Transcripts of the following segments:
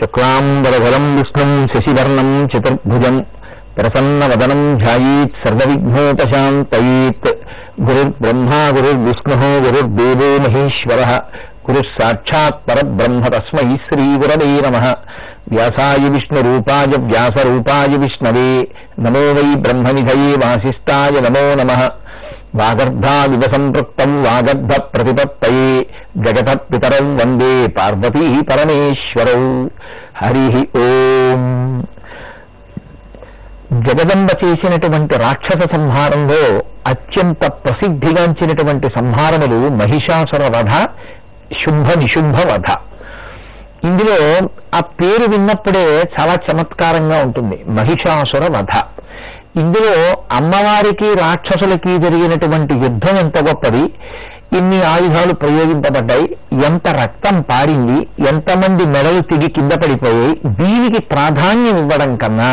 శుక్లాంబరధరం విష్ణుం శశివర్ణం చతుర్భుజం ప్రసన్నవదనం ధ్యాయీత్ సర్వవిఘ్నోపశాంతయీత్. గురుర్బ్రహ్మా గురుర్విష్ణు గురుర్దేవో మహేశ్వర. గురు సాక్షాత్ పరబ్రహ్మ తస్మై శ్రీగురవే నమ. వ్యాసాయ విష్ణురూపాయ వ్యాసరూపాయ విష్ణవే నమో వై బ్రహ్మనిధయే వాసిష్టాయ నమో నమ. వాగర్ధావివ సంపృక్తం వాగర్ధ ప్రతిపత్తయే జగత పితరం వందే పార్వతీ పరమేశ్వరౌ. హరి ఓం. జగదంబ చేసినటువంటి రాక్షస సంహారంలో అత్యంత ప్రసిద్ధిగాంచినటువంటి సంహారములు మహిషాసుర వధ శుంభ నిశుంభ వధ. ఇందులో ఆ పేరు విన్నప్పుడే చాలా చమత్కారంగా ఉంటుంది మహిషాసుర వధ. ఇందులో అమ్మవారికి రాక్షసులకి జరిగినటువంటి యుద్ధం ఎంత గొప్పది? ఇన్ని ఆయుధాలు ప్రయోగింపబడ్డాయి. ఎంత రక్తం పారింది ఎంతమంది మెడలు తిగి కింద పడిపోయాయి దీనికి ప్రాధాన్యం ఇవ్వడం కన్నా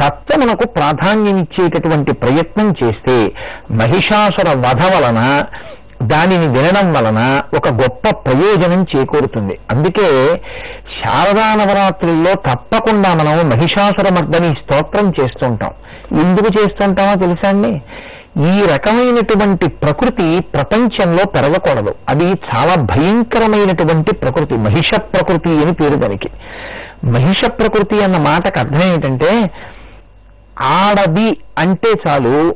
తత్వమునకు ప్రాధాన్యం ఇచ్చేటటువంటి ప్రయత్నం చేస్తే మహిషాసుర వధ వలన దానిని వినడం వలన ఒక గొప్ప ప్రయోజనం చేకూరుతుంది. అందుకే శారదా నవరాత్రుల్లో తప్పకుండా మనం మహిషాసుర మర్దని స్తోత్రం చేస్తుంటాం. ఎందుకు చేస్తుంటామో తెలుసా అండి? ఈ రకమైనటువంటి ప్రకృతి ప్రపంచంలో పెరగకూడదు. అది చాలా భయంకరమైనటువంటి ప్రకృతి మహిష ప్రకృతి అని పేరు దానికి. మహిష ప్రకృతి అన్న మాటకు అర్థం ఏంటంటే ఆడది అంటే చాలు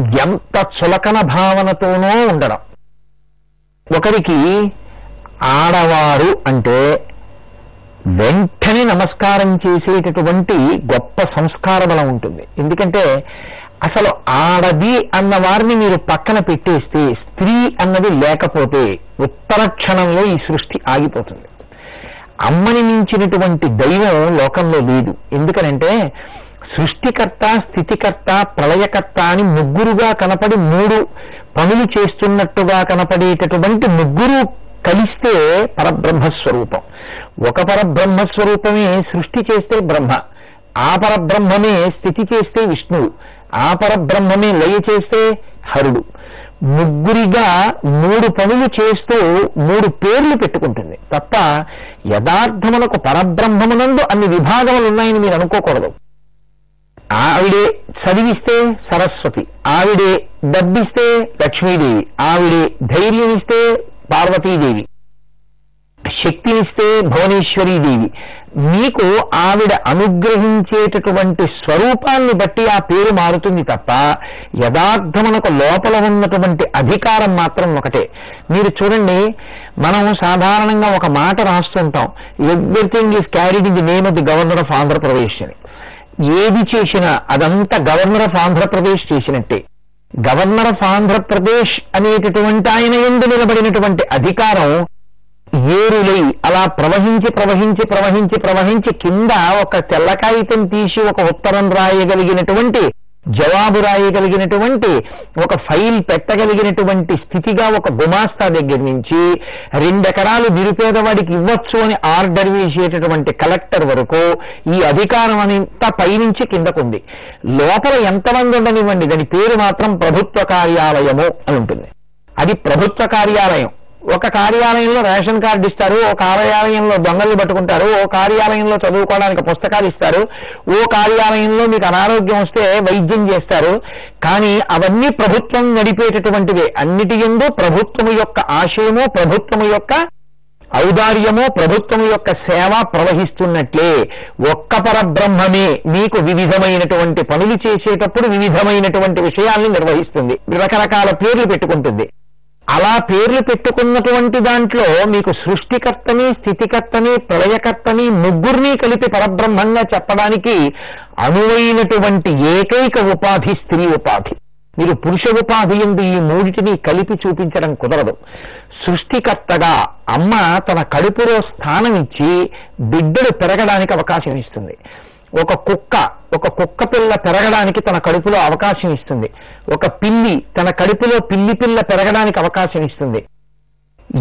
ఎంత చులకన భావనతోనో ఉండడం. ఒకరికి ఆడవారు అంటే వెంటనే నమస్కారం చేసేటటువంటి గొప్ప సంస్కార బలం ఉంటుంది. ఎందుకంటే అసలు ఆడది అన్న వారిని మీరు పక్కన పెట్టేస్తే స్త్రీ అన్నది లేకపోతే ఉత్తర క్షణంలో ఈ సృష్టి ఆగిపోతుంది. అమ్మని మించినటువంటి దైవం లోకంలో లేదు. ఎందుకనంటే సృష్టికర్త స్థితికర్త ప్రళయకర్త అని ముగ్గురుగా కనపడి మూడు పనులు చేస్తున్నట్టుగా కనపడేటటువంటి ముగ్గురు కలిస్తే పరబ్రహ్మస్వరూపం. ఒక పరబ్రహ్మస్వరూపమే సృష్టి చేస్తే బ్రహ్మ. ఆ పరబ్రహ్మమే స్థితి చేస్తే విష్ణువు. ఆ పరబ్రహ్మమే లయ చేస్తే హరుడు. ముగ్గురిగా మూడు పనులు చేస్తూ మూడు పేర్లు పెట్టుకుంటుంది. తప్ప యథార్థమునకు పరబ్రహ్మమునందు అన్ని విభాగములు ఉన్నాయని మీరు అనుకోకూడదు. ఆవిడే చదివిస్తే సరస్వతి ఆవిడే డబ్బిస్తే లక్ష్మీదేవి ఆవిడే ధైర్యం ఇస్తే పార్వతీదేవి శక్తినిస్తే భువనేశ్వరీదేవి నీకు ఆవిడ అనుగ్రహించేటటువంటి స్వరూపాన్ని బట్టి ఆ పేరు మారుతుంది తప్ప యథార్థమునకు లోపల ఉన్నటువంటి అధికారం మాత్రం ఒకటే. మీరు చూడండి మనం సాధారణంగా ఒక మాట రాస్తుంటాం everything is carried in the name of the governor of Andhra Pradesh అని. ఏది చేసినా అదంతా గవర్నర్ ఆఫ్ ఆంధ్రప్రదేశ్ చేసినట్టే. గవర్నర్ ఆఫ్ ఆంధ్రప్రదేశ్ అనేటటువంటి ఆయన ఎందు నిలబడినటువంటి అధికారం ఏరులై అలా ప్రవహించి ప్రవహించి ప్రవహించి ప్రవహించి కింద ఒక తెల్ల కాగితం తీసి ఒక ఉత్తరం రాయగలిగినటువంటి జవాబు రాయగలిగినటువంటి ఒక ఫైల్ పెట్టగలిగినటువంటి స్థితిగా ఒక గుమాస్తా దగ్గర నుంచి రెండెకరాలు నిరుపేదవాడికి ఇవ్వచ్చు అని ఆర్డర్ వేసేటటువంటి కలెక్టర్ వరకు ఈ అధికారం అంతా పైనుంచి కిందకుంది. లోపల ఎంతమంది ఉండనివ్వండి దాని పేరు మాత్రం ప్రభుత్వ కార్యాలయము అని ఉంటుంది. అది ప్రభుత్వ కార్యాలయం. ఒక కార్యాలయంలో రేషన్ కార్డు ఇస్తారు ఓ కార్యాలయంలో దొంగలు పట్టుకుంటారు ఓ కార్యాలయంలో చదువుకోవడానికి పుస్తకాలు ఇస్తారు ఓ కార్యాలయంలో మీకు అనారోగ్యం వస్తే వైద్యం చేస్తారు. కానీ అవన్నీ ప్రభుత్వం నడిపేటటువంటివే. అన్నిటి ఎందు ప్రభుత్వము యొక్క ఆశయము ప్రభుత్వము యొక్క ఔదార్యము ప్రభుత్వం యొక్క సేవ ప్రవహిస్తున్నట్లే. ఒక్క పరబ్రహ్మమే మీకు వివిధమైనటువంటి పనులు చేసేటప్పుడు వివిధమైనటువంటి విషయాల్ని నిర్వహిస్తుంది. రకరకాల పేర్లు పెట్టుకుంటుంది. అలా పేర్లు పెట్టుకున్నటువంటి దాంట్లో మీకు సృష్టికర్తని స్థితికర్తని ప్రళయకర్తని ముగ్గురిని కలిపి పరబ్రహ్మంగా చెప్పడానికి అనువైనటువంటి ఏకైక ఉపాధి స్త్రీ ఉపాధి. మీరు పురుష ఉపాధి ఎందు ఈ మూడిటిని కలిపి చూపించడం కుదరదు. సృష్టికర్తగా అమ్మ తన కడుపులో స్థానం ఇచ్చి బిడ్డలు పెరగడానికి అవకాశం ఇస్తుంది. ఒక కుక్క ఒక కుక్క పిల్ల పెరగడానికి తన కడుపులో అవకాశం ఇస్తుంది. ఒక పిల్లి తన కడుపులో పిల్లి పిల్ల పెరగడానికి అవకాశం ఇస్తుంది.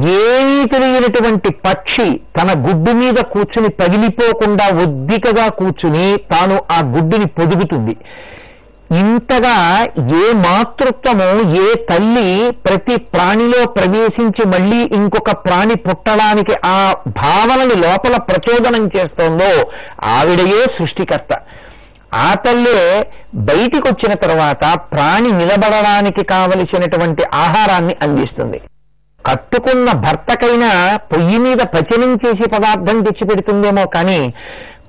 ఏమీ తెలియనటువంటి పక్షి తన గుడ్డు మీద కూర్చుని పగిలిపోకుండా ఒద్దికగా కూర్చుని తాను ఆ గుడ్డుని పొదుగుతుంది. ఇంతగా ఏ మాతృత్వము ఏ తల్లి ప్రతి ప్రాణిలో ప్రవేశించి మళ్ళీ ఇంకొక ప్రాణి పుట్టడానికి ఆ భావనని లోపల ప్రచోదనం చేస్తోందో ఆవిడయే సృష్టికర్త. ఆ తల్లే బయటికి వచ్చిన తర్వాత ప్రాణి నిలబడడానికి కావలసినటువంటి ఆహారాన్ని అందిస్తుంది. కట్టుకున్న భర్తకైనా పొయ్యి మీద పచనం చేసి పదార్థం తెచ్చి పెడుతుందేమో కానీ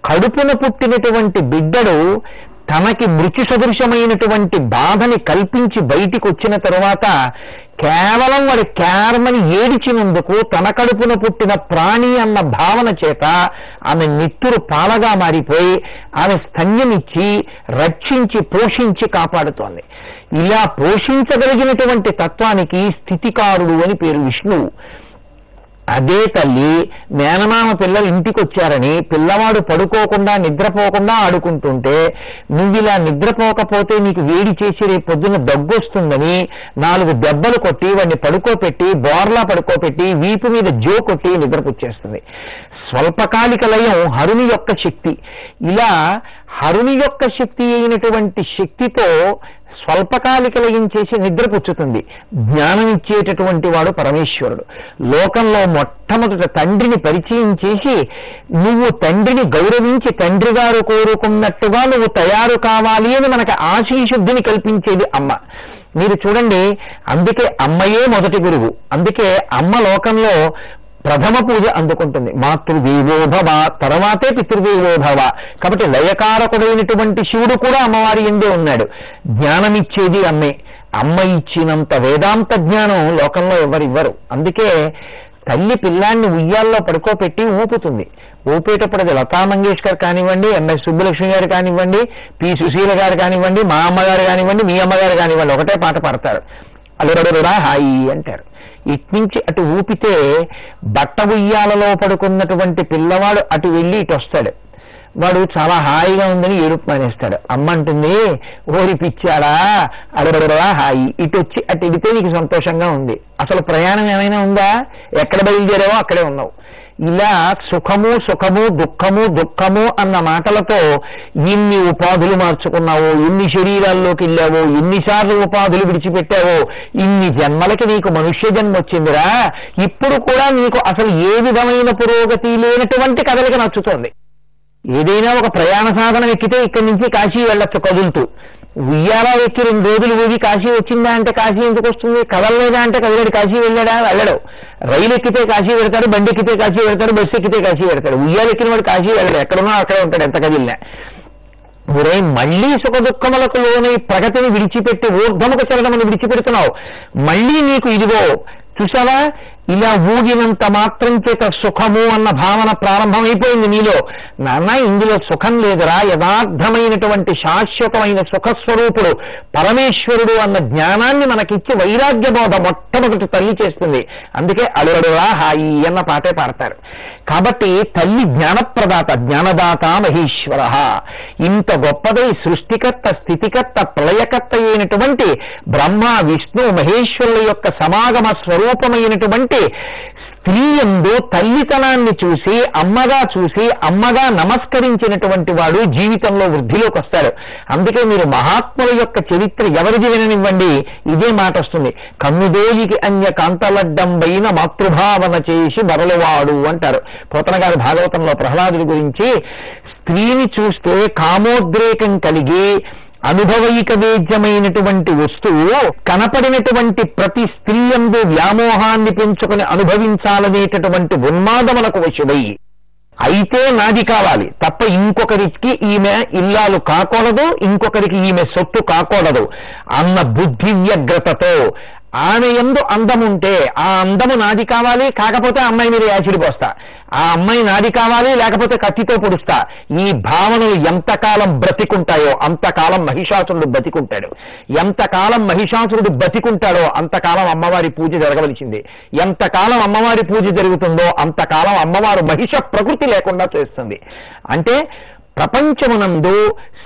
కడుపున పుట్టినటువంటి బిడ్డడు తనకి మృత్యు సదృశమైనటువంటి బాధని కల్పించి బయటికి వచ్చిన తరువాత కేవలం వాడి కేరమని ఏడిచినందుకు తన కడుపున పుట్టిన ప్రాణి అన్న భావన చేత ఆమె నిత్తురు పాలగా మారిపోయి ఆమె స్థన్యమిచ్చి రక్షించి పోషించి కాపాడుతోంది. ఇలా పోషించగలిగినటువంటి తత్వానికి స్థితికారుడు అని పేరు విష్ణువు. అదే తల్లి మేనమామ పిల్లలు ఇంటికి వచ్చారని పిల్లవాడు పడుకోకుండా నిద్రపోకుండా ఆడుకుంటుంటే నువ్వు ఇలా నిద్రపోకపోతే నీకు వేడి చేసి రేపు పొద్దున్న దగ్గొస్తుందని నాలుగు దెబ్బలు కొట్టి వాడిని పడుకోపెట్టి బోర్లా పడుకోపెట్టి వీపు మీద జో కొట్టి నిద్రపుచ్చేస్తుంది. స్వల్పకాలిక లయం హరుని యొక్క శక్తి. ఇలా హరుని యొక్క శక్తి అయినటువంటి శక్తితో స్వల్పకాలిక లయించేసి నిద్రపుచ్చుతుంది. జ్ఞానం ఇచ్చేటటువంటి వాడు పరమేశ్వరుడు. లోకంలో మొట్టమొదట తండ్రిని పరిచయం చేసి నువ్వు తండ్రిని గౌరవించి తండ్రి గారు కోరుకున్నట్టుగా నువ్వు తయారు కావాలి అని మనకి ఆశీశుద్ధిని కల్పించేది అమ్మ. మీరు చూడండి అందుకే అమ్మయే మొదటి గురువు. అందుకే అమ్మ లోకంలో ప్రథమ పూజ అందుకుంటుంది. మాతృదేవోభవ తర్వాతే పితృదేవోభవ. కాబట్టి లయకారకుడైనటువంటి శివుడు కూడా అమ్మవారి ఎందే ఉన్నాడు. జ్ఞానమిచ్చేది అమ్మే. అమ్మ ఇచ్చినంత వేదాంత జ్ఞానం లోకంలో ఎవరివ్వరు అందుకే తల్లి పిల్లాన్ని ఉయ్యాల్లో పడుకోపెట్టి ఊపుతుంది. ఊపేటప్పుడు అది లతా మంగేష్కర్ కానివ్వండి ఎంఎస్ సుబ్బలక్ష్మి గారు కానివ్వండి పి సుశీల గారు కానివ్వండి మా అమ్మగారు కానివ్వండి మీ అమ్మగారు కానివ్వండి ఒకటే పాట పాడతారు. అలరడురా హాయి అంటారు. ఇట్నుంచి అటు ఊపితే బట్ట ఉయ్యాలలో పడుకున్నటువంటి పిల్లవాడు అటు వెళ్ళి ఇటు వస్తాడు. వాడు చాలా హాయిగా ఉందని ఏడుపు మానేస్తాడు. అమ్మ అంటుంది ఓరి పిచ్చాడా అడబడబడా హాయి. ఇటు వచ్చి అటు ఎడితే నీకు సంతోషంగా ఉంది. అసలు ప్రయాణం ఏమైనా ఉందా? ఎక్కడ బయలుదేరావో అక్కడే ఉన్నావు. ఇలా సుఖము సుఖము దుఃఖము దుఃఖము అన్న మాటలతో ఎన్ని ఉపాధులు మార్చుకున్నావో ఎన్ని శరీరాల్లోకి వెళ్ళావో ఎన్నిసార్లు ఉపాధులు విడిచిపెట్టావో ఇన్ని జన్మలకి నీకు మనుష్య జన్మ వచ్చిందిరా. ఇప్పుడు కూడా నీకు అసలు ఏ విధమైన పురోగతి లేనటువంటి కదలిక నచ్చుతోంది. ఏదైనా ఒక ప్రయాణ సాధనం ఎక్కితే ఇక్కడి నుంచి కాశీ వెళ్ళొచ్చు కదులుతూ. ఉయ్యాల ఎక్కి రెండు రోజులు ఊగి కాశీ వచ్చిందా అంటే కాశీ ఎందుకు వస్తుంది? కదలలేదా అంటే కదిలాడు. కాశీ వెళ్ళాడా? వెళ్ళడు. రైలు ఎక్కితే కాశీ వెళ్తాడు బండి ఎక్కితే కాశీ వెళ్తాడు బస్సు ఎక్కితే కాశీ వెళ్తాడు ఉయ్యాలు ఎక్కిన వాడు కాశీ వెళ్ళడు ఎక్కడున్నా అక్కడే ఉంటాడు ఎంత కదిలినా. ఒరే మళ్ళీ సుఖ దుఃఖములకు లోని ప్రగతిని విడిచిపెట్టి ఊర్ధముకు చరణమును విడిచిపెడుతున్నావు. మళ్ళీ నీకు ఇదిగో చూసావా? ఇలా ఊగినంత మాత్రం చేత సుఖము అన్న భావన ప్రారంభమైపోయింది నీలో. నాన్న ఇందులో సుఖం లేదురా. యథార్థమైనటువంటి శాశ్వతమైన సుఖస్వరూపుడు పరమేశ్వరుడు అన్న జ్ఞానాన్ని మనకిచ్చి వైరాగ్య బోధ మొట్టమొదటి తల్లి చేస్తుంది. అందుకే అలురడురా హాయి అన్న పాటే పాడతారు. కాబట్టి తల్లి జ్ఞానప్రదాత జ్ఞానదాత మహేశ్వర. ఇంత గొప్పదై సృష్టికర్త స్థితికర్త ప్రళయకర్త అయినటువంటి బ్రహ్మ విష్ణు మహేశ్వరుల యొక్క సమాగమ స్వరూపమైనటువంటి స్త్రీ ఎందు తల్లితనాన్ని చూసి అమ్మగా చూసి అమ్మగా నమస్కరించినటువంటి వాడు జీవితంలో వృద్ధిలోకి వస్తాడు. అందుకే మీరు మహాత్ముల యొక్క చరిత్ర ఎవరిది విననివ్వండి? ఇదే మాట వస్తుంది. కన్నుదోయికి అన్య కాంతలడ్డంబైన మాతృభావన చేసి బరలువాడు అంటారు. పోతన గారు భాగవతంలో ప్రహ్లాదుడి గురించి స్త్రీని చూస్తే కామోద్రేకం కలిగి అనుభవైక వేద్యమైనటువంటి వస్తువు కనపడినటువంటి ప్రతి స్త్రీ అందు వ్యామోహాన్ని పెంచుకుని అనుభవించాలనేటటువంటి ఉన్మాదములకు వశుడై అయితే నాది కావాలి. తప్ప ఇంకొకరికి ఈమె ఇల్లాలు కాకూడదు ఇంకొకరికి ఈమె సొత్తు కాకూడదు అన్న బుద్ధి వ్యగ్రతతో ఆమె ఎందు అందం ఉంటే ఆ అందము నాది కావాలి కాకపోతే అమ్మాయి మీద యాసిడ్ పోస్తా. ఆ అమ్మాయి నాది కావాలి లేకపోతే కత్తితో పొడుస్తా. ఈ భావనలు ఎంతకాలం బ్రతికుంటాయో అంతకాలం మహిషాసురుడు బతికుంటాడు ఎంతకాలం మహిషాసురుడు బతికుంటాడో అంతకాలం అమ్మవారి పూజ జరగవలసింది. ఎంతకాలం అమ్మవారి పూజ జరుగుతుందో అంతకాలం అమ్మవారు మహిష ప్రకృతి లేకుండా చేస్తుంది. అంటే ప్రపంచమునందు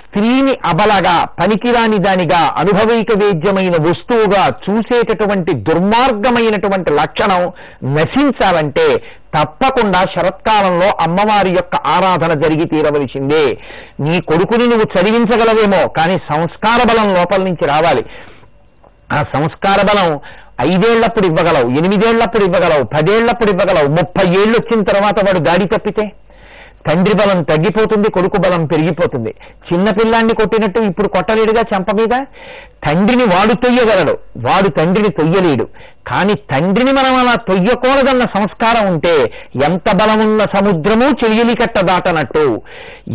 స్త్రీని అబలగా పనికిరాని దానిగా అనుభవైక వేద్యమైన వస్తువుగా చూసేటటువంటి దుర్మార్గమైనటువంటి లక్షణం నశించాలంటే తప్పకుండా శరత్కాలంలో అమ్మవారి యొక్క ఆరాధన జరిగి తీరవలసిందే. నీ కొడుకుని నువ్వు చదివించగలవేమో కానీ సంస్కార బలం లోపల నుంచి రావాలి. ఆ సంస్కార బలం ఐదేళ్ళప్పుడు ఇవ్వగలవు ఎనిమిదేళ్ళప్పుడు ఇవ్వగలవు పదేళ్ళప్పుడు ఇవ్వగలవు ముప్పై ఏళ్ళు వచ్చిన తర్వాత వాడు గాడి తప్పితే తండ్రి బలం తగ్గిపోతుంది కొడుకు బలం పెరిగిపోతుంది. చిన్నపిల్లాన్ని కొట్టినట్టు ఇప్పుడు కొట్టలేడుగా చెంప మీద? తండ్రిని వాడు తొయ్యగలడు. వాడు తండ్రిని తొయ్యలేడు. కానీ తండ్రిని మనం అలా తొయ్యకూడదన్న సంస్కారం ఉంటే ఎంత బలమున్న సముద్రము చెయ్యలి కట్ట దాటనట్టు.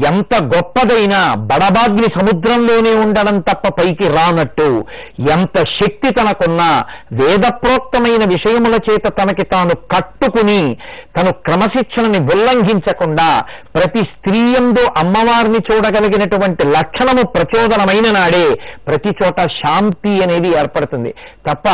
ఎంత గొప్పదైనా బడబాగ్ని సముద్రంలోనే ఉండడం తప్ప పైకి రానట్టు. ఎంత శక్తి తనకున్నా వేదప్రోక్తమైన విషయముల చేత తనకి తాను కట్టుకుని తను క్రమశిక్షణని ఉల్లంఘించకుండా ప్రతి స్త్రీయందు అమ్మవారిని చూడగలిగినటువంటి లక్షణము ప్రచోదనమైన నాడే ప్రతి చోట శాంతి అనేది ఏర్పడుతుంది. తప్ప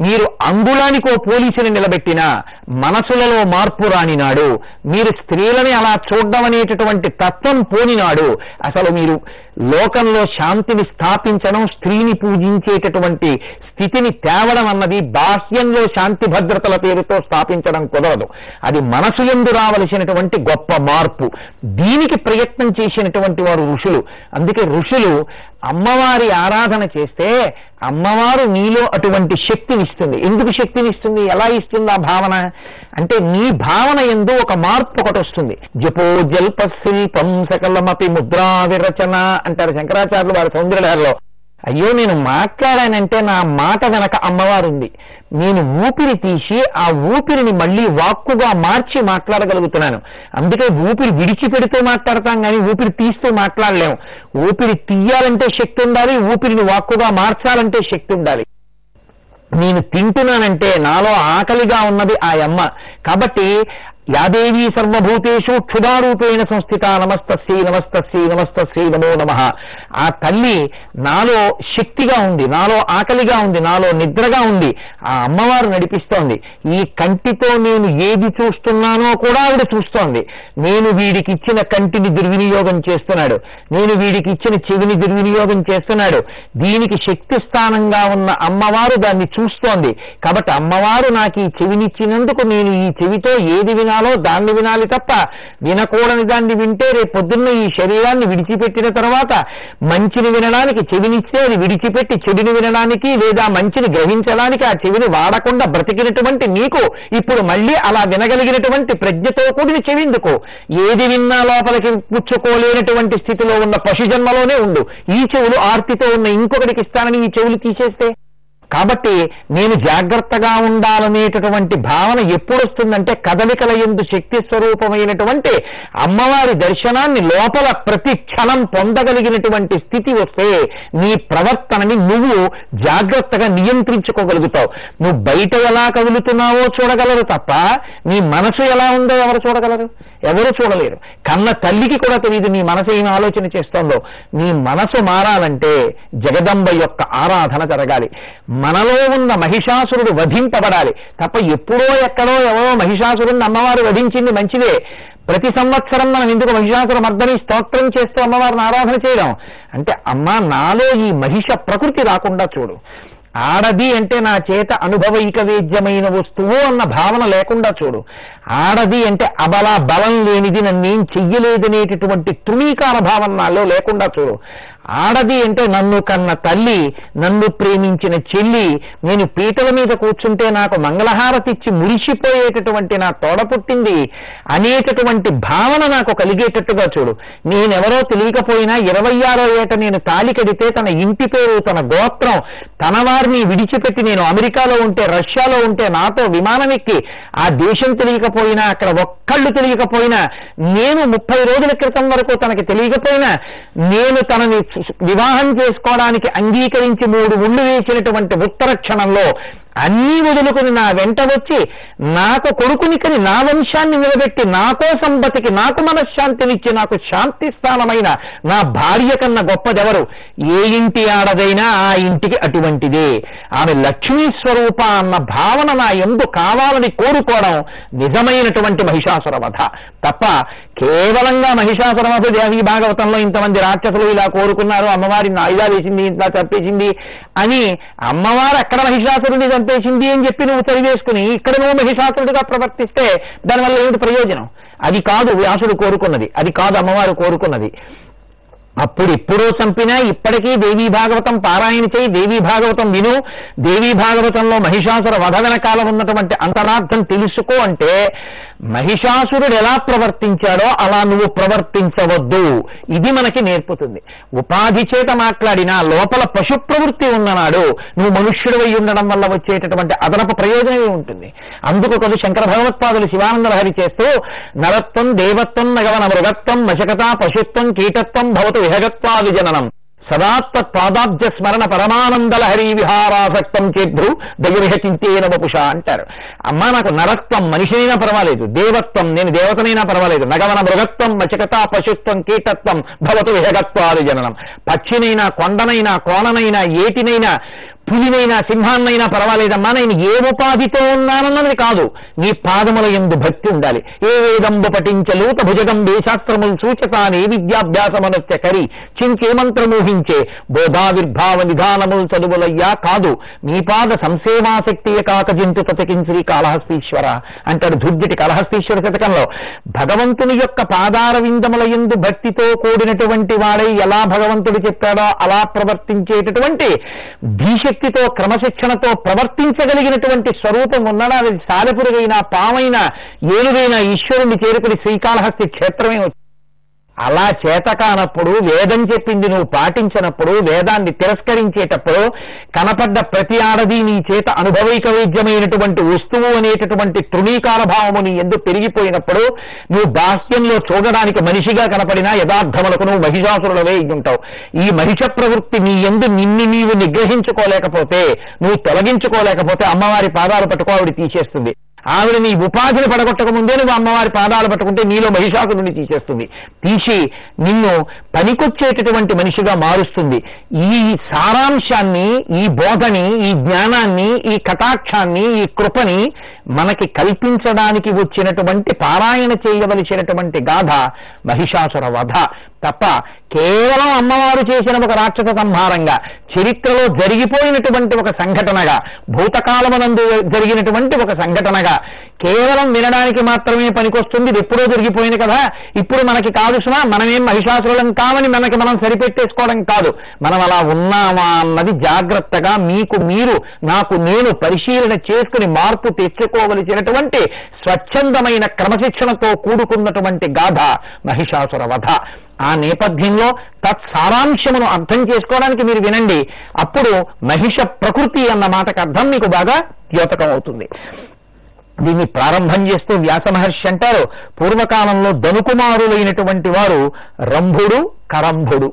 మీరు అంగుళానికో పోలీసుని నిలబెట్టిన మనసులలో మార్పు రానినాడు. మీరు స్త్రీలని అలా చూడడం అనేటటువంటి తత్వం పోనినాడు. అసలు మీరు లోకంలో శాంతిని స్థాపించడం స్త్రీని పూజించేటటువంటి స్థితిని తేవడం అన్నది బాహ్యంలో శాంతి భద్రతల పేరుతో స్థాపించడం కుదరదు. అది మనసు ఎందు రావలసినటువంటి గొప్ప మార్పు. దీనికి ప్రయత్నం చేసినటువంటి వారు ఋషులు. అందుకే ఋషులు అమ్మవారి ఆరాధన చేస్తే అమ్మవారు నీలో అటువంటి శక్తినిస్తుంది. ఎందుకు శక్తినిస్తుంది? ఎలా ఇస్తుంది ఆ భావన? అంటే నీ భావన ఎందు ఒక మార్పు ఒకటి వస్తుంది. జపో జల్ప శిల్పం సకలమపి ముద్రా విరచన అంటారు శంకరాచార్యులు వారి సౌందర్యాలలో అయ్యో నేను మాట్లాడానంటే నా మాట వెనక అమ్మవారు ఉంది నేను ఊపిరి తీసి ఆ ఊపిరిని మళ్ళీ వాక్కుగా మార్చి మాట్లాడగలుగుతున్నాను. అందుకే ఊపిరి విడిచిపెడుతూ మాట్లాడతాం కానీ ఊపిరి తీస్తూ మాట్లాడలేము. ఊపిరి తీయాలంటే శక్తి ఉండాలి ఊపిరిని వాక్కుగా మార్చాలంటే శక్తి ఉండాలి. నేను తింటున్నానంటే నాలో ఆకలిగా ఉన్నది ఆ అమ్మ. కాబట్టి యాదేవీ సర్వభూతేషు క్షుధారూపేణ సంస్థిత నమస్తస్యై నమస్తస్యై నమస్తస్యై నమో నమ. ఆ తల్లి నాలో శక్తిగా ఉంది నాలో ఆకలిగా ఉంది నాలో నిద్రగా ఉంది. ఆ అమ్మవారు నడిపిస్తోంది. ఈ కంటితో నేను ఏది చూస్తున్నానో కూడా ఆవిడ చూస్తోంది. నేను వీడికి ఇచ్చిన కంటిని దుర్వినియోగం చేస్తున్నాడు. నేను వీడికి ఇచ్చిన చెవిని దుర్వినియోగం చేస్తున్నాడు. దీనికి శక్తి స్థానంగా ఉన్న అమ్మవారు దాన్ని చూస్తోంది. కాబట్టి అమ్మవారు నాకు ఈ చెవినిచ్చినందుకు నేను ఈ చెవితో ఏది వినాలో దాన్ని వినాలి తప్ప వినకూడని దాన్ని వింటే రేపు పొద్దున్న ఈ శరీరాన్ని విడిచిపెట్టిన తర్వాత మంచిని వినడానికి చెవినిస్తే అది విడిచిపెట్టి చెవిని వినడానికి లేదా మంచిని గ్రహించడానికి ఆ చెవిని వాడకుండా బ్రతికినటువంటి నీకు ఇప్పుడు మళ్ళీ అలా వినగలిగినటువంటి ప్రజ్ఞతో కూడిన చెవిందుకు ఏది విన్నా లోపలికి పుచ్చుకోలేనటువంటి స్థితిలో ఉన్న పశు జన్మలోనే ఉండు. ఈ చెవులు ఆర్తితో ఉన్న ఇంకొకటికి ఇస్తానని ఈ చెవులు తీసేస్తే? కాబట్టి నేను జాగ్రత్తగా ఉండాలనేటటువంటి భావన ఎప్పుడు వస్తుందంటే కదలికల ఎందు శక్తి స్వరూపమైనటువంటి అమ్మవారి దర్శనాన్ని లోపల ప్రతి క్షణం పొందగలిగినటువంటి స్థితి వస్తే నీ ప్రవర్తనని నువ్వు జాగ్రత్తగా నియంత్రించుకోగలుగుతావు. నువ్వు బయట ఎలా కదులుతున్నావో చూడగలరు తప్ప నీ మనసు ఎలా ఉందో ఎవరు చూడగలరు? ఎవరు చూడలేరు. కన్న తల్లికి కూడా తెలియదు నీ మనసు ఏం ఆలోచన చేస్తోందో. నీ మనసు మారాలంటే జగదంబ యొక్క ఆరాధన జరగాలి. మనలో ఉన్న మహిషాసురుడు వధింపబడాలి. తప్ప ఎప్పుడో ఎక్కడో ఎవరో మహిషాసురుడిని అమ్మవారు వధించింది మంచిదే. ప్రతి సంవత్సరం మనం ఎందుకు మహిషాసుర మర్దని స్తోత్రం చేస్తూ అమ్మవారిని ఆరాధన చేయడం? అంటే అమ్మ నాలో ఈ మహిష ప్రకృతి రాకుండా చూడు. ఆడది అంటే నా చేత అనుభవైక వేద్యమైన వస్తువు అన్న భావన లేకుండా చూడు. ఆడది అంటే అబల బలం లేనిది నన్నేం చెయ్యలేదనేటటువంటి తృణీకార భావన నాలో లేకుండా చూడు. ఆడది అంటే నన్ను కన్న తల్లి నన్ను ప్రేమించిన చెల్లి నేను పీటల మీద కూర్చుంటే నాకు మంగళహారతిచ్చి మురిసిపోయేటటువంటి నా తోడ పుట్టింది అనేటటువంటి భావన నాకు కలిగేటట్టుగా చూడు. నేనెవరో తెలియకపోయినా ఇరవై ఆరో ఏట నేను తాలి కడితే తన ఇంటి పేరు తన గోత్రం తన వారిని విడిచిపెట్టి నేను అమెరికాలో ఉంటే రష్యాలో ఉంటే నాతో విమానం ఎక్కి ఆ దేశం తెలియకపోయినా అక్కడ ఒక్కళ్ళు తెలియకపోయినా నేను ముప్పై రోజుల క్రితం వరకు తనకి తెలియకపోయినా నేను తనని వివాహం చేసుకోవడానికి అంగీకరించి మూడు ముళ్ళు వేసినటువంటి ఉత్తర క్షణంలో అన్నీ వదులుకుని నా వెంట వచ్చి నాకు కొడుకుని కని నా వంశాన్ని నిలబెట్టి నాకో సంపతికి నాకు మనశ్శాంతినిచ్చి నాకు శాంతి స్థానమైన నా భార్య కన్నా గొప్పదెవరు? ఏ ఇంటి ఆడదైనా ఆ ఇంటికి అటువంటిదే. ఆమె లక్ష్మీ స్వరూప అన్న భావన నా ఎందు కావాలని కోరుకోవడం నిజమైనటువంటి మహిషాసురవధ. తప్ప కేవలంగా మహిషాసురవధ దేవి భాగవతంలో ఇంతమంది రాక్షసులు ఇలా కోరుకున్నారు అమ్మవారిని ఆయుధాలు వేసింది ఇంత తప్పేసింది అని అమ్మవారు అక్కడ మహిషాసురుని చంపేసింది అని చెప్పి నువ్వు చదివేసుకుని ఇక్కడ నువ్వు మహిషాసురుడిగా ప్రవర్తిస్తే దానివల్ల ఏమిటి ప్రయోజనం? అది కాదు వ్యాసుడు కోరుకున్నది. అది కాదు అమ్మవారు కోరుకున్నది. అప్పుడు ఎప్పుడో చంపినా ఇప్పటికీ దేవీ భాగవతం పారాయణ చేయి దేవీ భాగవతం విను. దేవీ భాగవతంలో మహిషాసుర వధ వెనకాల ఉన్నటువంటి అంతరార్థం తెలుసుకో అంటే మహిషాసురుడు ఎలా ప్రవర్తించాడో అలా నువ్వు ప్రవర్తించవద్దు. ఇది మనకి నేర్పుతుంది. ఉపాధి చేత మాట్లాడినా లోపల పశు ప్రవృత్తి ఉన్ననాడు నువ్వు మనుష్యుడివై ఉండడం వల్ల వచ్చేటటువంటి అదనపు ప్రయోజనమే ఉంటుంది? అందుకు కొద్ది శంకర భగవత్పాదులు శివానందలహరి చేస్తూ నరత్వం దేవత్వం నగవన మృగత్వం మశకత పశుత్వం కీటత్వం భవతు విహగత్వాది జననం. సదాత్మత్పాదాబ్జ స్మరణ పరమానందల హరి విహారాసక్తం చేద్రు దైవమిహ చింతేన వపుష అంటారు. అమ్మా నాకు నరత్వం మనిషినైనా పర్వాలేదు దేవత్వం నేను దేవతనైనా పర్వాలేదు నగవన మృగత్వం మచకత పశుత్వం కీటత్వం భవతు విహగత్వాది జననం. పక్షినైనా కొండనైనా కోణనైనా ఏటినైనా పులినైనా సింహాన్నైనా పర్వాలేదమ్మా నేను ఏ ఉపాధితో ఉన్నానన్నది కాదు. నీ పాదముల ఎందు భక్తి ఉండాలి. ఏ వేదంబు పఠించలూత భుజగంబే శాస్త్రములు సూచతానే విద్యాభ్యాసమనస్య కరి. చింకేమంత్రమూహించే బోధావిర్భావ నిధానములు చదువులయ్యా కాదు. నీ పాద సంసేవాశక్తియ కాక జింతు తతకించి కాళహస్తీశ్వర అంటాడు దుర్జటి కాళహస్తీశ్వర శతకంలో. భగవంతుని యొక్క పాదార విందముల ఎందు భక్తితో కూడినటువంటి వాడై ఎలా భగవంతుడు చెప్పాడో అలా ప్రవర్తించేటటువంటి భీష ధీశక్తితో క్రమశిక్షణతో ప్రవర్తించగలిగినటువంటి స్వరూపం ఉన్నడా అది సాలెపురుగైనా పామైనా ఏనుగైనా ఈశ్వరుణ్ణి చేరుకుని శ్రీకాళహస్తి క్షేత్రమే వచ్చింది. అలా చేత కానప్పుడు వేదం చెప్పింది నువ్వు పాటించినప్పుడు వేదాన్ని తిరస్కరించేటప్పుడు కనపడ్డ ప్రతి ఆడది నీ చేత అనుభవైక వైద్యమైనటువంటి వస్తువు అనేటటువంటి తృణీకార భావము నీ ఎందుకు పెరిగిపోయినప్పుడు నువ్వు బాహ్యంలో చూడడానికి మనిషిగా కనపడినా యథార్థములకు నువ్వు మహిషాసురులవే ఉంటావు. ఈ మహిష ప్రవృత్తి నీ ఎందు నిన్ను నీవు నిగ్రహించుకోలేకపోతే నువ్వు తొలగించుకోలేకపోతే అమ్మవారి పాదాలు పట్టుకో ఆవిడ తీసేస్తుంది. ఆవిడ నీ ఉపాధిని పడగొట్టక ముందే నువ్వు అమ్మవారి పాదాలు పట్టుకుంటే నీలో మహిషాసురుని తీసేస్తుంది. తీసి నిన్ను పనికొచ్చేటటువంటి మనిషిగా మారుస్తుంది. ఈ సారాంశాన్ని ఈ బోధని ఈ జ్ఞానాన్ని ఈ కటాక్షాన్ని ఈ కృపని మనకి కల్పించడానికి వచ్చినటువంటి పారాయణ చేయవలసినటువంటి గాథ మహిషాసుర వధ. తప్ప కేవలం అమ్మవారు చేసిన ఒక రాక్షస సంహారంగా చరిత్రలో జరిగిపోయినటువంటి ఒక సంఘటనగా భూతకాలమనందు జరిగినటువంటి ఒక సంఘటనగా కేవలం వినడానికి మాత్రమే పనికొస్తుంది. ఇది ఎప్పుడో జరిగిపోయింది కదా. ఇప్పుడు మనకి కాదు సుమా మనమేం మహిషాసురులం కామని మనకి మనం సరిపెట్టేసుకోవడం కాదు. మనం అలా ఉన్నామా అన్నది జాగ్రత్తగా మీకు మీరు నాకు నేను పరిశీలన చేసుకుని మార్పు తెచ్చుకోవలసినటువంటి స్వచ్ఛందమైన క్రమశిక్షణతో కూడుకున్నటువంటి గాథ మహిషాసుర వధ. ఆ నేపథ్యంలో తత్సారాంశమును అర్థం చేసుకోవడానికి మీరు వినండి. అప్పుడు మహిష ప్రకృతి అన్న మాటకు అర్థం మీకు బాగా ద్యోతకం అవుతుంది. దీన్ని ప్రారంభం చేస్తూ వ్యాస మహర్షి అంటారు పూర్వకాలంలో ధనుకుమారులైనటువంటి వారు రంభుడు కరంభుడు.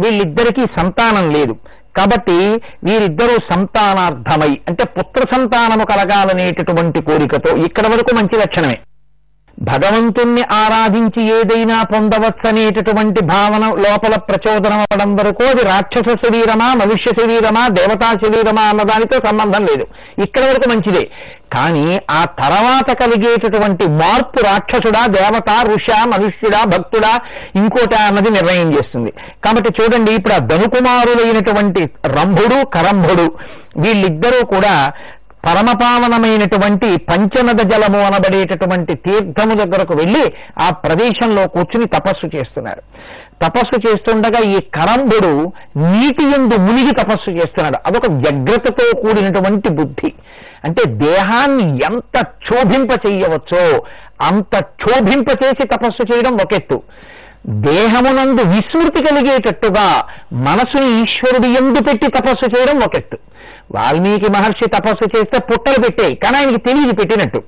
వీళ్ళిద్దరికీ సంతానం లేదు. కాబట్టి వీరిద్దరూ సంతానార్థమై అంటే పుత్ర సంతానము కలగాలనేటటువంటి కోరికతో ఇక్కడ వరకు మంచి లక్షణమే. భగవంతుణ్ణి ఆరాధించి ఏదైనా పొందవచ్చనేటటువంటి భావన లోపల ప్రచోదనం అవ్వడం వరకు అది రాక్షస శరీరమా మనుష్య శరీరమా దేవతా శరీరమా అన్నదానితో సంబంధం లేదు. ఇక్కడ వరకు మంచిదే. కానీ ఆ తర్వాత కలిగేటటువంటి మార్పు రాక్షసుడా దేవత ఋష మనుష్యుడా భక్తుడా ఇంకోట అన్నది నిర్ణయం చేస్తుంది. కాబట్టి చూడండి ఇప్పుడు ఆ ధనుకుమారులైనటువంటి రంభుడు కరంభుడు వీళ్ళిద్దరూ కూడా పరమపావనమైనటువంటి పంచనద జలము అనబడేటటువంటి తీర్థము దగ్గరకు వెళ్ళి ఆ ప్రదేశంలో కూర్చుని తపస్సు చేస్తున్నారు. తపస్సు చేస్తుండగా ఈ కరంబుడు నీటి ఎందు మునిగి తపస్సు చేస్తున్నాడు. అదొక వ్యగ్రతతో కూడినటువంటి బుద్ధి. అంటే దేహాన్ని ఎంత క్షోభింప చెయ్యవచ్చో అంత క్షోభింప చేసి తపస్సు చేయడం ఒకెత్తు. దేహమునందు విస్మృతి కలిగేటట్టుగా మనసుని ఈశ్వరుడు ఎందు పెట్టి తపస్సు చేయడం ఒకెత్తు. వాల్మీకి మహర్షి తపస్సు చేస్తే పుట్టలు పెట్టాయి కానీ ఆయనకి తెలియదు పెట్టినట్టు.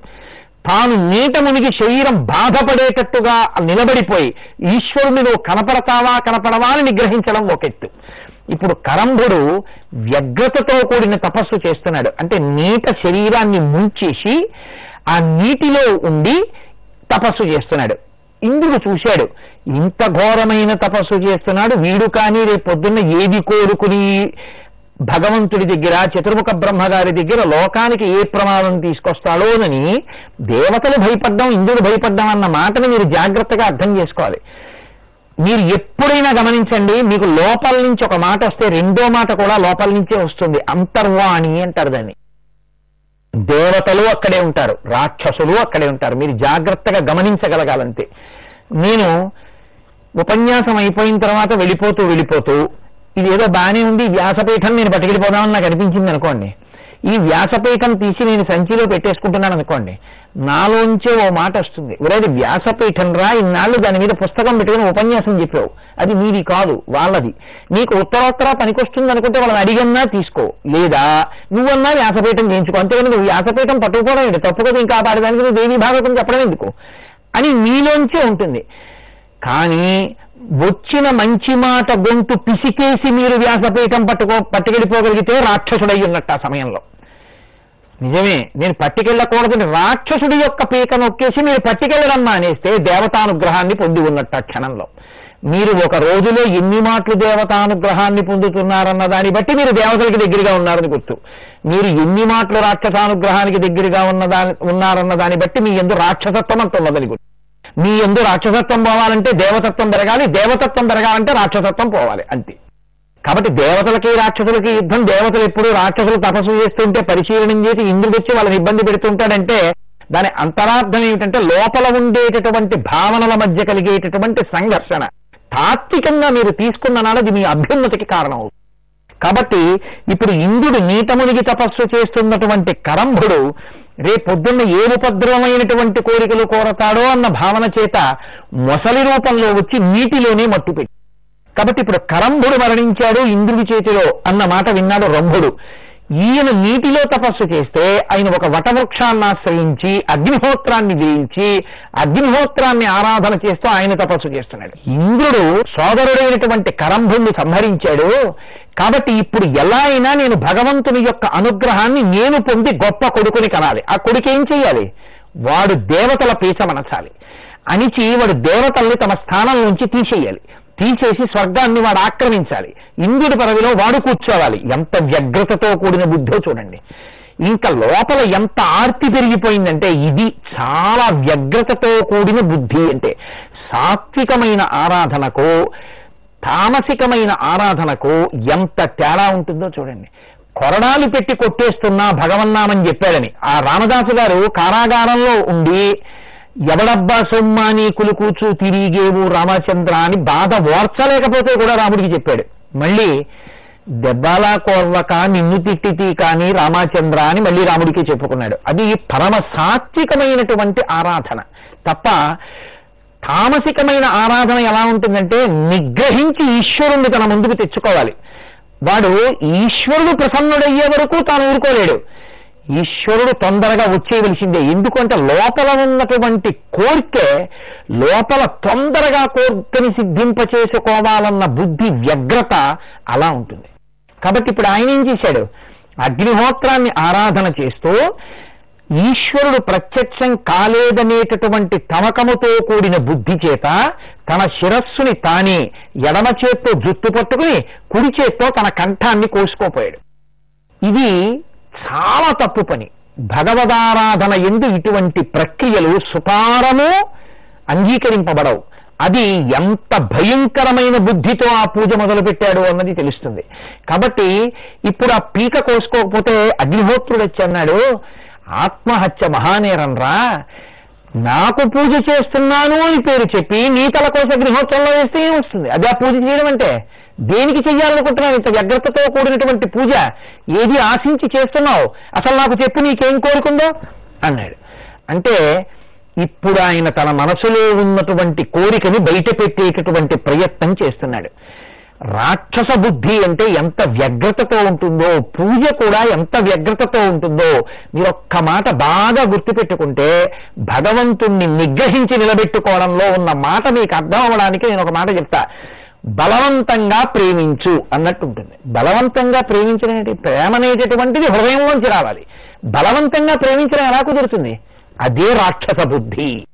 తాను నీట మునిగి శరీరం బాధపడేటట్టుగా నిలబడిపోయి ఈశ్వరుని నువ్వు కనపడతావా కనపడవా అని నిగ్రహించడం ఒకెత్తు ఇప్పుడు కరంభుడు వ్యగ్రతతో కూడిన తపస్సు చేస్తున్నాడు. అంటే నీట శరీరాన్ని ముంచేసి ఆ నీటిలో ఉండి తపస్సు చేస్తున్నాడు. ఇంద్రుడు చూశాడు ఇంత ఘోరమైన తపస్సు చేస్తున్నాడు వీడు కానీ రేపు పొద్దున్న ఏది కోరుకుని భగవంతుడి దగ్గర చతుర్ముఖ బ్రహ్మగారి దగ్గర లోకానికి ఏ ప్రమాదం తీసుకొస్తాడోనని దేవతలు భయపడ్డం ఇంద్రుడు భయపడ్డం అన్న మాటను మీరు జాగ్రత్తగా అర్థం చేసుకోవాలి. మీరు ఎప్పుడైనా గమనించండి మీకు లోపల నుంచి ఒక మాట వస్తే రెండో మాట కూడా లోపల నుంచే వస్తుంది. అంతర్వాణి అంటారు దాన్ని. దేవతలు అక్కడే ఉంటారు రాక్షసులు అక్కడే ఉంటారు. మీరు జాగ్రత్తగా గమనించగలగాలంతే. నేను ఉపన్యాసం అయిపోయిన తర్వాత వెళ్ళిపోతూ వెళ్ళిపోతూ ఇది ఏదో బాగానే ఉంది వ్యాసపీఠం నేను పట్టుకెళ్ళిపోదామని నాకు అనిపించింది అనుకోండి. ఈ వ్యాసపీఠం తీసి నేను సంచిలో పెట్టేసుకుంటున్నాను అనుకోండి నాలోంచే ఓ మాట వస్తుంది. ఒరేది వ్యాసపీఠం రా ఇన్నాళ్ళు దాని మీద పుస్తకం పెట్టుకుని ఉపన్యాసం చెప్పావు. అది మీది కాదు వాళ్ళది. నీకు ఉత్తరోత్తర పనికొస్తుంది అనుకుంటే వాళ్ళని అడిగన్నా తీసుకో. లేదా నువ్వన్నా వ్యాసపీఠం చేయించుకో. అంతేగాని నువ్వు వ్యాసపీఠం పట్టుకోవడం ఏంటి? తప్పు కదా ఇంకా పాడడానికి నువ్వు దేవీ భాగవతం చెప్పడం ఎందుకు? అని మీలోంచే ఉంటుంది. కానీ వచ్చిన మంచి మాట గొంతు పిసికేసి మీరు వ్యాసపీఠం పట్టుకో పట్టుకెళ్ళిపోగలిగితే రాక్షసుడై ఉన్నట్టు ఆ సమయంలో. నిజమే నేను పట్టుకెళ్ళకూడదని రాక్షసుడి యొక్క పీక నొక్కేసి మీరు పట్టుకెళ్ళడం మానేస్తే దేవతానుగ్రహాన్ని పొంది ఉన్నట్టు ఆ క్షణంలో. మీరు ఒక రోజులో ఎన్ని మాటలు దేవతానుగ్రహాన్ని పొందుతున్నారన్న దాన్ని బట్టి మీరు దేవతలకి దగ్గరగా ఉన్నారని గుర్తు. మీరు ఎన్ని మాటలు రాక్షసానుగ్రహానికి దగ్గరగా ఉన్న దాని ఉన్నారన్న దాన్ని బట్టి మీ ఎందు రాక్షసత్వం అంత ఉన్నదని గుర్తు. మీ ఎందు రాక్షసత్వం పోవాలంటే దేవతత్వం పెరగాలి దేవతత్వం పెరగాలంటే రాక్షసత్వం పోవాలి అంతే. కాబట్టి దేవతలకి రాక్షసులకి యుద్ధం దేవతలు ఎప్పుడు రాక్షసులు తపస్సు చేస్తుంటే పరిశీలనం చేసి ఇంద్రుడు వచ్చి వాళ్ళని ఇబ్బంది పెడుతుంటాడంటే దాని అంతరార్థం ఏమిటంటే లోపల ఉండేటటువంటి భావనల మధ్య కలిగేటటువంటి సంఘర్షణ. తాత్వికంగా మీరు తీసుకున్న నాడది మీ అభ్యున్నతికి కారణం అవుతుంది కాబట్టి ఇప్పుడు ఇంద్రుడు నీతమునిగి తపస్సు చేస్తున్నటువంటి కరంభుడు రేపొద్దున్న ఏ ఉపద్రవమైనటువంటి కోరికలు కోరతాడో అన్న భావన చేత మొసలి రూపంలో వచ్చి నీటిలోనే మట్టు పెట్టి కాబట్టి ఇప్పుడు కరంభుడు మరణించాడు ఇంద్రుడి చేతిలో అన్న మాట విన్నాడు రంభుడు. ఈయన నీటిలో తపస్సు చేస్తే ఆయన ఒక వటవృక్షాన్ని ఆశ్రయించి అగ్నిహోత్రాన్ని వేయించి అగ్నిహోత్రాన్ని ఆరాధన చేస్తూ ఆయన తపస్సు చేస్తున్నాడు. ఇంద్రుడు సోదరుడైనటువంటి కరంభుణ్ణి సంహరించాడు. కాబట్టి ఇప్పుడు ఎలా అయినా నేను భగవంతుని యొక్క అనుగ్రహాన్ని నేను పొంది గొప్ప కొడుకుని కనాలి. ఆ కొడుకు ఏం చేయాలి వాడు దేవతల పీచమనచాలి. అనిచి వాడు దేవతల్ని తమ స్థానం నుంచి తీసేయాలి. తీసేసి స్వర్గాన్ని వాడు ఆక్రమించాలి. ఇంద్రుడి పదవిలో వాడు కూర్చోవాలి. ఎంత వ్యగ్రతతో కూడిన బుద్ధో చూడండి. ఇంకా లోపల ఎంత ఆర్తి పెరిగిపోయిందంటే ఇది చాలా వ్యగ్రతతో కూడిన బుద్ధి అంటే సాత్వికమైన ఆరాధనకు తామసికమైన ఆరాధనకు ఎంత తేడా ఉంటుందో చూడండి. కొరడాలు పెట్టి కొట్టేస్తున్నా భగవన్నామని చెప్పాడని. ఆ రామదాసు గారు కారాగారంలో ఉండి ఎవడబ్బా సొమ్మాని కులుకూచు తిరిగేవు రామచంద్ర అని బాధ ఓర్చలేకపోతే కూడా రాముడికి చెప్పాడు. మళ్ళీ దెబ్బలా కోర్వక నిన్ను తిట్టితి కానీ రామచంద్ర అని మళ్ళీ రాముడికి చెప్పుకున్నాడు. అది పరమ సాత్వికమైనటువంటి ఆరాధన. తప్ప తామసికమైన ఆరాధన ఎలా ఉంటుందంటే నిగ్రహించి ఈశ్వరుణ్ణి తన ముందుకు తెచ్చుకోవాలి. వాడు ఈశ్వరుడు ప్రసన్నుడయ్యే వరకు తాను ఊరుకోలేడు. ఈశ్వరుడు తొందరగా వచ్చేయవలసిందే. ఎందుకంటే లోపల ఉన్నటువంటి కోరికే లోపల తొందరగా కోరికని సిద్ధింప చేసుకోవాలన్న బుద్ధి వ్యగ్రత అలా ఉంటుంది. కాబట్టి ఇప్పుడు ఆయన ఏం చేశాడు? అగ్నిహోత్రాన్ని ఆరాధన చేస్తూ ఈశ్వరుడు ప్రత్యక్షం కాలేదనేటటువంటి తమకముతో కూడిన బుద్ధి చేత తన శిరస్సుని తానే ఎడమ చేత్తో జుట్టు పట్టుకుని కుడి చేత్తో తన కంఠాన్ని కోసుకోపోయాడు ఇది చాలా తప్పు పని. భగవదారాధన ఎందు ఇటువంటి ప్రక్రియలు సుపారము అంగీకరింపబడవు. అది ఎంత భయంకరమైన బుద్ధితో ఆ పూజ మొదలుపెట్టాడు అన్నది తెలుస్తుంది. కాబట్టి ఇప్పుడు ఆ పీక కోసుకోకపోతే అగ్నిహోత్రుడు వచ్చి అన్నాడు ఆత్మహత్య మహానేరంరా. నాకు పూజ చేస్తున్నాను అని పేరు చెప్పి నీ తల కోసం గృహోత్సవంలో వేస్తే ఏం వస్తుంది అది ఆ పూజ చేయడం అంటే? దేనికి చెయ్యాలనుకుంటున్నాను ఇంత వ్యగ్రతతో కూడినటువంటి పూజ? ఏది ఆశించి చేస్తున్నావు? అసలు నాకు చెప్పు నీకేం కోరుకుందో అన్నాడు. అంటే ఇప్పుడు ఆయన తన మనసులో ఉన్నటువంటి కోరికని బయట పెట్టేటటువంటి ప్రయత్నం చేస్తున్నాడు. రాక్షస బుద్ధి అంటే ఎంత వ్యగ్రతతో ఉంటుందో పూజ కూడా ఎంత వ్యగ్రతతో ఉంటుందో మీరు ఒక్క మాట బాగా గుర్తుపెట్టుకుంటే భగవంతుణ్ణి నిగ్రహించి నిలబెట్టుకోవడంలో ఉన్న మాట మీకు అర్థం అవ్వడానికి నేను ఒక మాట చెప్తా. బలవంతంగా ప్రేమించు అన్నట్టు ఉంటుంది. బలవంతంగా ప్రేమించిన ప్రేమ అనేటటువంటిది హృదయంలోంచి రావాలి. బలవంతంగా ప్రేమించడం ఎలా కుదురుతుంది? అదే రాక్షస బుద్ధి.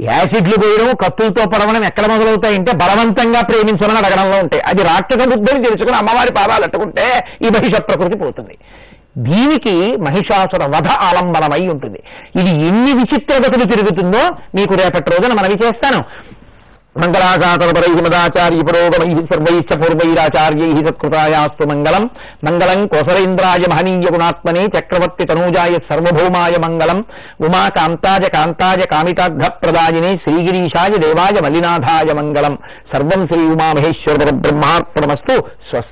యాసిడ్లు పోయడం కత్తులతో పడవడం ఎక్కడ మొదలవుతాయంటే బలవంతంగా ప్రేమించమని అడగడంలో ఉంటాయి. అది రాక్షస బుద్ధిని తెలుసుకుని అమ్మవారి పాదాలు అట్టుకుంటే ఈ మహిష ప్రకృతి పోతుంది. దీనికి మహిషాసుర వధ ఆలంబనమై ఉంటుంది. ఇది ఎన్ని విచిత్రగతులు తిరుగుతుందో మీకు రేపటి రోజున మనవి చేస్తాను. మంగళాశాసనపరై మదాచార్య పురోగమై సర్వైశ్చ పూర్వైరాచార్యై సత్కృతాయాస్తు మంగళం. మంగళం కోసరేంద్రాయ మహనీయ గుణాత్మనే చక్రవర్తి తనూజాయ సర్వభౌమాయ మంగళం. ఉమా కాంతాజ కాంతాజ కామితార్థ ప్రదాయినే శ్రీగిరీషాయ దేవాయ మల్లినాథాయ మంగళం. సర్వం శ్రీ ఉమామహేశ్వర బ్రహ్మార్పణమస్తు స్వస్తి.